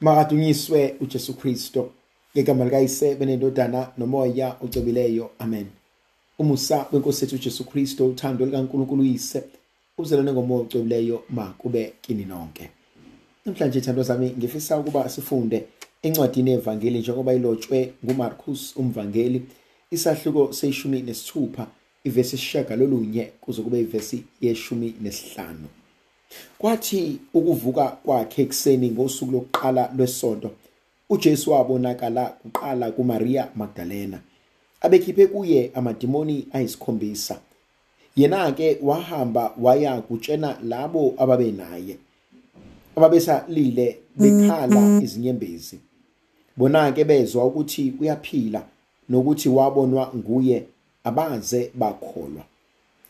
Makadunyiswe uJesu Kristo ngegama likayise benendodana nomoya ocebileyo amen. Umusa wenkosi yethu uJesu Kristo uthando likaNkulunkulu uyise uzalwane ngomoya ocebileyo makube kini nonke. Namhlanje ithando zami ngifisa ukuba sifunde encwadini evangeli njengoba ilotshwe nguMarcus umvangeli isahluko seshumi nesithupha ivesi esishagalolunye kuze kube ivesi yeshumi nesihlanu. Kwathi ukuvuka kwakhe ekuseni ngosuku lokuqala lwesonto uJesu wabonakala kuqala kuMaria Magdalena abekhiphe kuye amadimoni ayisikhombisa. Yena ke wahamba waya kutshena labo ababenaye ababesalile bekhala izinyembezi. Bona ke bezwa ukuthi uyaphila nokuthi wabonwa nguye abaze bakholwa.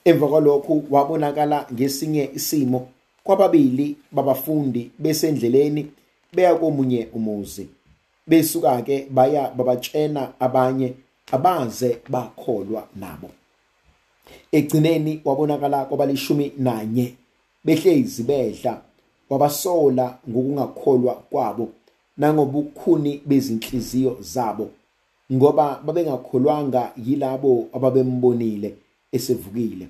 Emva kwalokhu wabonakala ngesinye isimo kwababili babafundi besendleleni beya komunye umuzi. Besuka ke baya babatshena abanye abaze bakholwa nabo. Egcineni wabonakala kwabalishumi nanye behlezi bedla wabasola ngokungakholwa kwabo nangobukhuni bezinhliziyo zabo ngoba babengakholwanga yilabo ababembonile esevukile.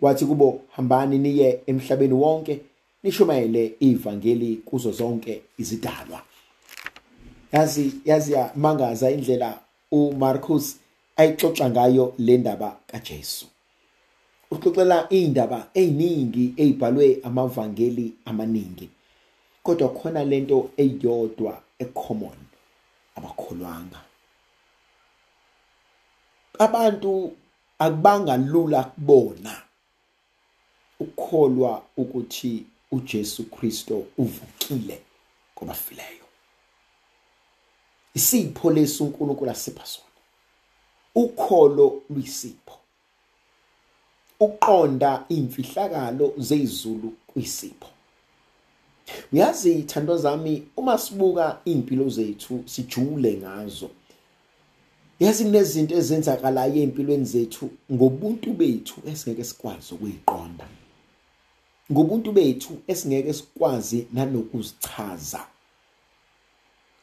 Kwathi kubo hambani niye emhlabeni wonke nishumayele ivangeli kuzo zonke izidalwa. Yazi yazi yamangaza indlela uMarcus ayixoxa ngayo le ndaba kaJesu. Uxoxela indaba eziningi ezibhalwe amavangeli amaningi kodwa khona lento eyodwa ecommon abakholwanga. Abantu akubanga lula kubona ukukholwa ukuthi uJesu Kristo uvukile kwabafileyo isipho lesu uNkulunkulu asipha sona ukholo luyisipho uqonda imfihlakalo zezulu kuyisipho uyazi ithando zami uma sibuka impilo zethu sijule ngazo. Yazi kunezinto ezenzakalayo empilweni zethu ngobuntu bethu esingeke sikwazi ukuyiqonda. Ngobuntu bethu esingeke sikwazi nanokuzichaza.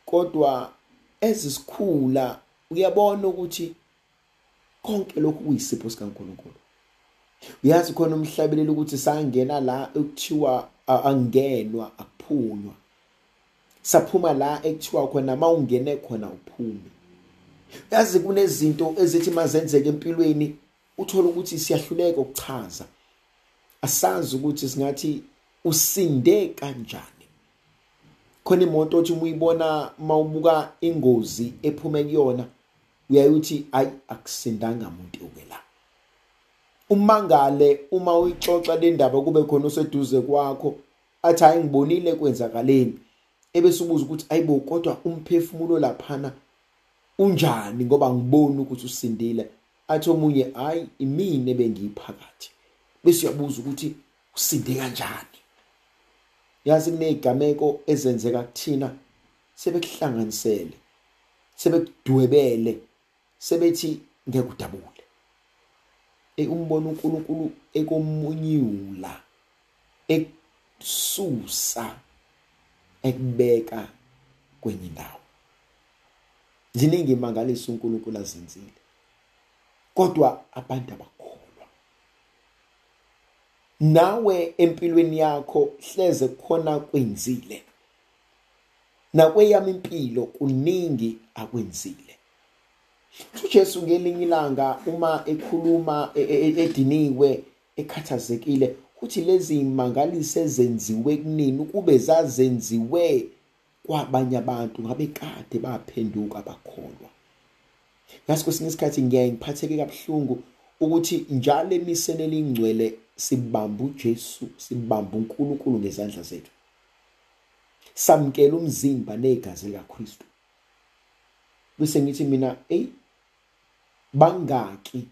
Kodwa ezisikhula uyabona ukuthi konke lokhu kuyisipho sikaNkuluNkulu. Uyazi khona umhlabeleli ukuthi sangena la ekuthiwa angenwa akuphunywa. Saphuma la ekuthiwa khona mawungene khona uphume. Yazi kunezinto ezithi mazenzeke empilweni uthola ukuthi siyahluleka ukuchaza. Asazi ukuthi singathi usinde kanjani. Khona imoto othi uma uyibona mawubuka ingozi ephume kuyona uyayithi ayi akusindanga umuntu uke la umangale uma uyixoxa le ndaba kube khona oseduze kwakho athi hayi ngibonile kwenzakaleni. Ebese ubuza ukuthi ayibo kodwa umphefumulo laphana unjani? Ngoba ngibona ukuthi usindile. Athi omunye hayi imini ebengiyiphakathi. Bese uyabuza ukuthi usinde kanjani. Yazi kunezigameko ezenzeka kuthina sebekuhlanganisele sebekudwebele sebethi ngeke udabule umbona uNkulunkulu ekomunyula ekususa ekubeka kwenye indawo. Ziningi imangaliso uNkulunkulu azenzile kodwa abantu abakholwa nawe empilweni yakho hleze khona kwenzile. Nakweyami impilo kuningi akwenzile. uJesu ngelinye ilanga uma ekhuluma ediniwe ekhathazekile uthi lezi imangaliso ezenziwe kunini kube zazenziwe kwabanye abantu ngabe kade baphenduka bakholwa. Ngathi kwesinye isikhathi ngiyaye ngiphatheke kabuhlungu ukuthi njalo emiseni elingcwele sibamba uJesu sibamba uNkulunkulu ngezandla zethu. Samkela umzimba negazi likaKristu. Bese ngithi mina ey bangaki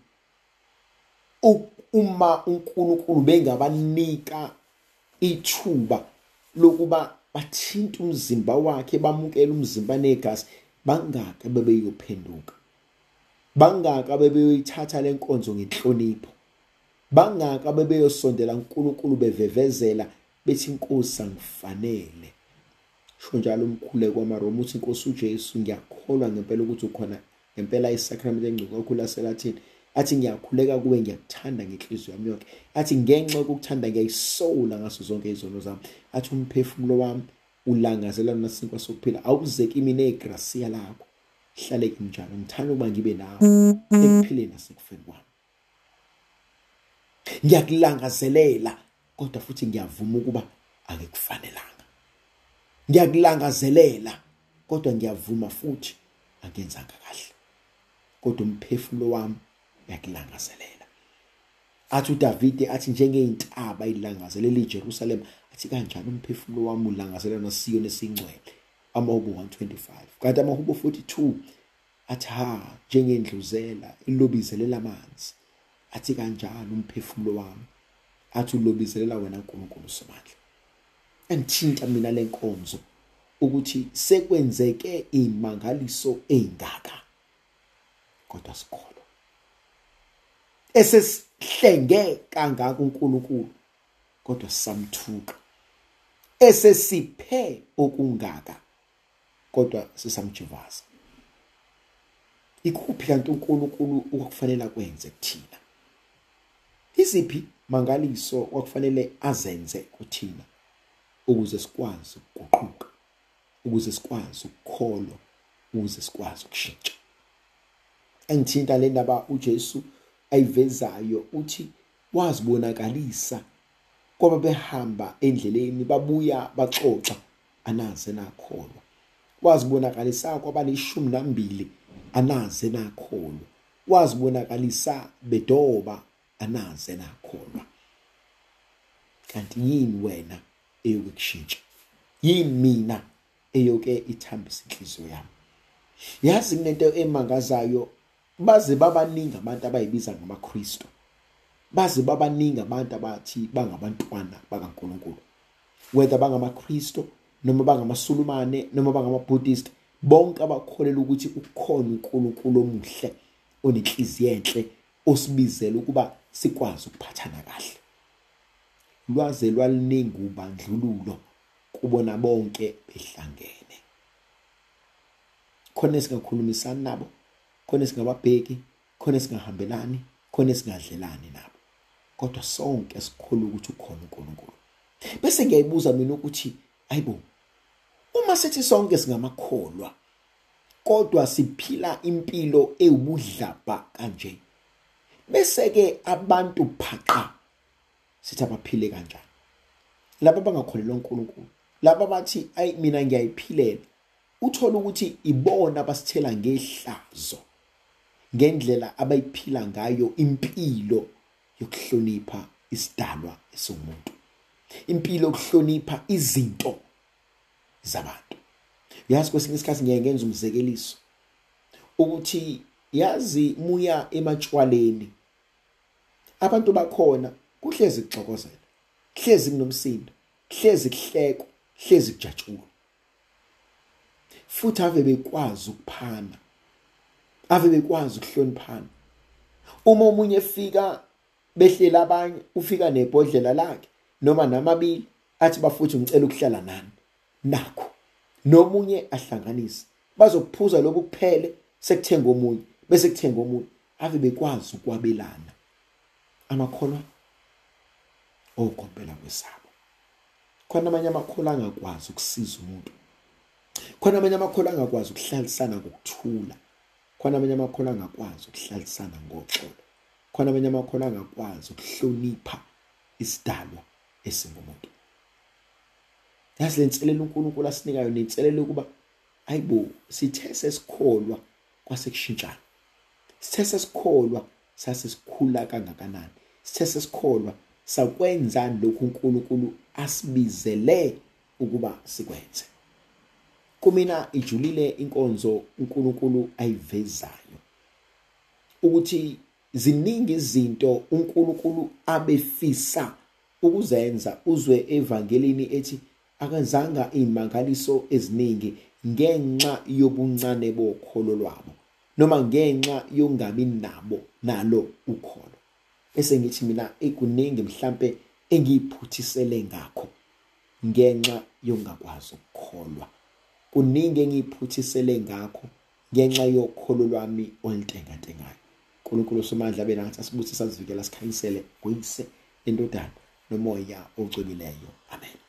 uma uNkulunkulu bengabanika ithuba lokuba bathinta umzimba wakhe bamukela umzimba negazi bangaka bebeyophenduka bangaka bebeyoyithatha lenkonzo ngenhlonipho. Bangaka bebeyosondela uNkulunkulu bevevezela bethi inkosi angifanele. Sho njalo umkhuleko wamaRoma uthi inkosi uJesu ngiyakholwa ngempela ukuthi ukhona ngempela isakramenti engcwele kakhulu aselathini athi ngiyakhuleka kuwe ngiyakuthanda ngenhliziyo yami yonke. Athi ngenxa yokukuthanda ngiyayisowula ngaso zonke izono zami. Athi umphefumulo wami ulangazelana nasinkwa sokuphila. Awuze kimi negrasiya lakho. Hlale kimi njalo. Ngithanda ukuba ngibe nawe. Ekuphileni nasekufeni kwami. Ngiyakulangazelela kodwa futhi ngiyavuma ukuba akekufanelanga. Ngiyakulangazelela kodwa ngiyavuma futhi angenzanga kahle. Kodwa umphefumulo wami uyakulangazelela. Athi uDavide athi njengeyintaba ilangazelela iJerusalem athi kanjani umphefumulo wami ulangazelela nasiyoni esingcwele amahubo 125 kanti amahubo 42 athi ha njengendluzela ilobizelela amanzi athi kanjalo umphefumulo wami. Athi ulobizelela wena nkulunkulu somandla angithinta mina lenkonzo ukuthi sekwenzeke imangaliso ezingaka kodwa sikholwa. Esesihlenge kangaka uNkulunkulu kodwa samthuka esesiphe okungaka kodwa sisamjivaza. Ikuphi kanti uNkulunkulu ukufanele kwenze kuthina? Iziphi mangaliso kwakufanele azenze kuthina ukuze sikwazi ukuguquka ukuze sikwazi ukukholwa ukuze sikwazi ukushintsha? Engithinta le ndaba uJesu ayivezayo uthi wazibonakalisa kwaba behamba endleleni babuya baxoxa anaze nakholwa. Wazibonakalisa kwabalishumi nambili anaze nakholwa. Wazibonakalisa bedoba anaze nakholwa kanti yini wena eyokushintsha yini mina eyoke ithambisa inhliziyo yami? Yazi kunento emangazayo baze babaningi abantu abayibiza ngamaKristu. Baze babaningi abantu abathi bangabantwana bakaNkuluNkulu. Whether bangamaKristu noma bangamaSulumane noma bangamaBuddhist bonke abakholelwa ukuthi ukhona uNkulunkulu omuhle onenhliziyo enhle osibizela ukuba sikwazi ukuphathana kahle. Lwaze lwaliningi ubandlululo kubona bonke behlangene. Khona singakhulumisani nabo khona singababheki khona singahambelani khona singadlelani nabo. Kodwa sonke sikholwa ukuthi ukhona uNkulunkulu. Bese ngiyayibuza mina ukuthi ayibo uma sithi sonke singamakholwa kodwa siphila impilo ewubudlabha kanje bese ke abantu phaqa sithi abaphile kanjani? Laba bangakholelwa uNkulunkulu laba bathi ayi mina ngiyayiphilela. Uthola ukuthi ibona basithela ngehlazo ngendlela abayiphila ngayo impilo yokuhlonipha isidalwa esomuntu impilo yokuhlonipha izinto zabantu. Yazi kwesinye isikhathi ngiye ngenza umzekeliso ukuthi yazi muya ematshwaleni abantu bakhona kuhlezi kuxokozela hlezi kunomsindo hlezi kuhleko hlezi kujatshulwa. Futhi ave bekwazi ukuphana ave bekwazi ukuhloniphana. Uma omunye efika behlela abanye ufika nebhodlela lakhe noma namabili athi bafuthi ngicela ukuhlala nani? Nakho. Nomunye ahlanganise. Bazokuphuza lokhu kuphele sekuthenga omunye bese kuthenga omunye. Ave bekwazi ukwabelana. Amakholwa okhompela kwesabo. Khona amanye amakholwa angakwazi ukusiza umuntu. Khona amanye amakholwa angakwazi ukuhlalisana ngokuthula. Khona amanye amakholwa angakwazi ukuhlalisana ngoxolo. Khona amanye amakholwa angakwazi ukuhlonipha isidalwa esingumuntu. Yazi lenselelo uNkulunkulu asinikayo nenselelo ukuba ayibo sithe sesikholwa kwasekushintshana. Sithe sesikholwa sasesikhula kangakanani sithe sesikholwa sakwenzani lokhu uNkulunkulu asibizele ukuba sikwenze. Kumina ijulile inkonzo uNkulunkulu ayivezayo ukuthi ziningi izinto uNkulunkulu abefisa ukuzenza. Uzwe evangelini ethi akazanga imangaliso eziningi ngenxa yobuncane bokholo lwabo. Noma ngenxa yongabi nabo nalo ukholo bese ngithi mina ekuningi mhlambe engiyiphuthisele ngakho ngenxa yongakwazi ukukholwa. Kuningi engiyiphuthisele ngakho ngenxa yokholo lwami oluntengantengayo uNkulunkulu somandla abe nathi asibusise asivikela sikhanyisele kuyise indodana nomoya ocwebileyo amen.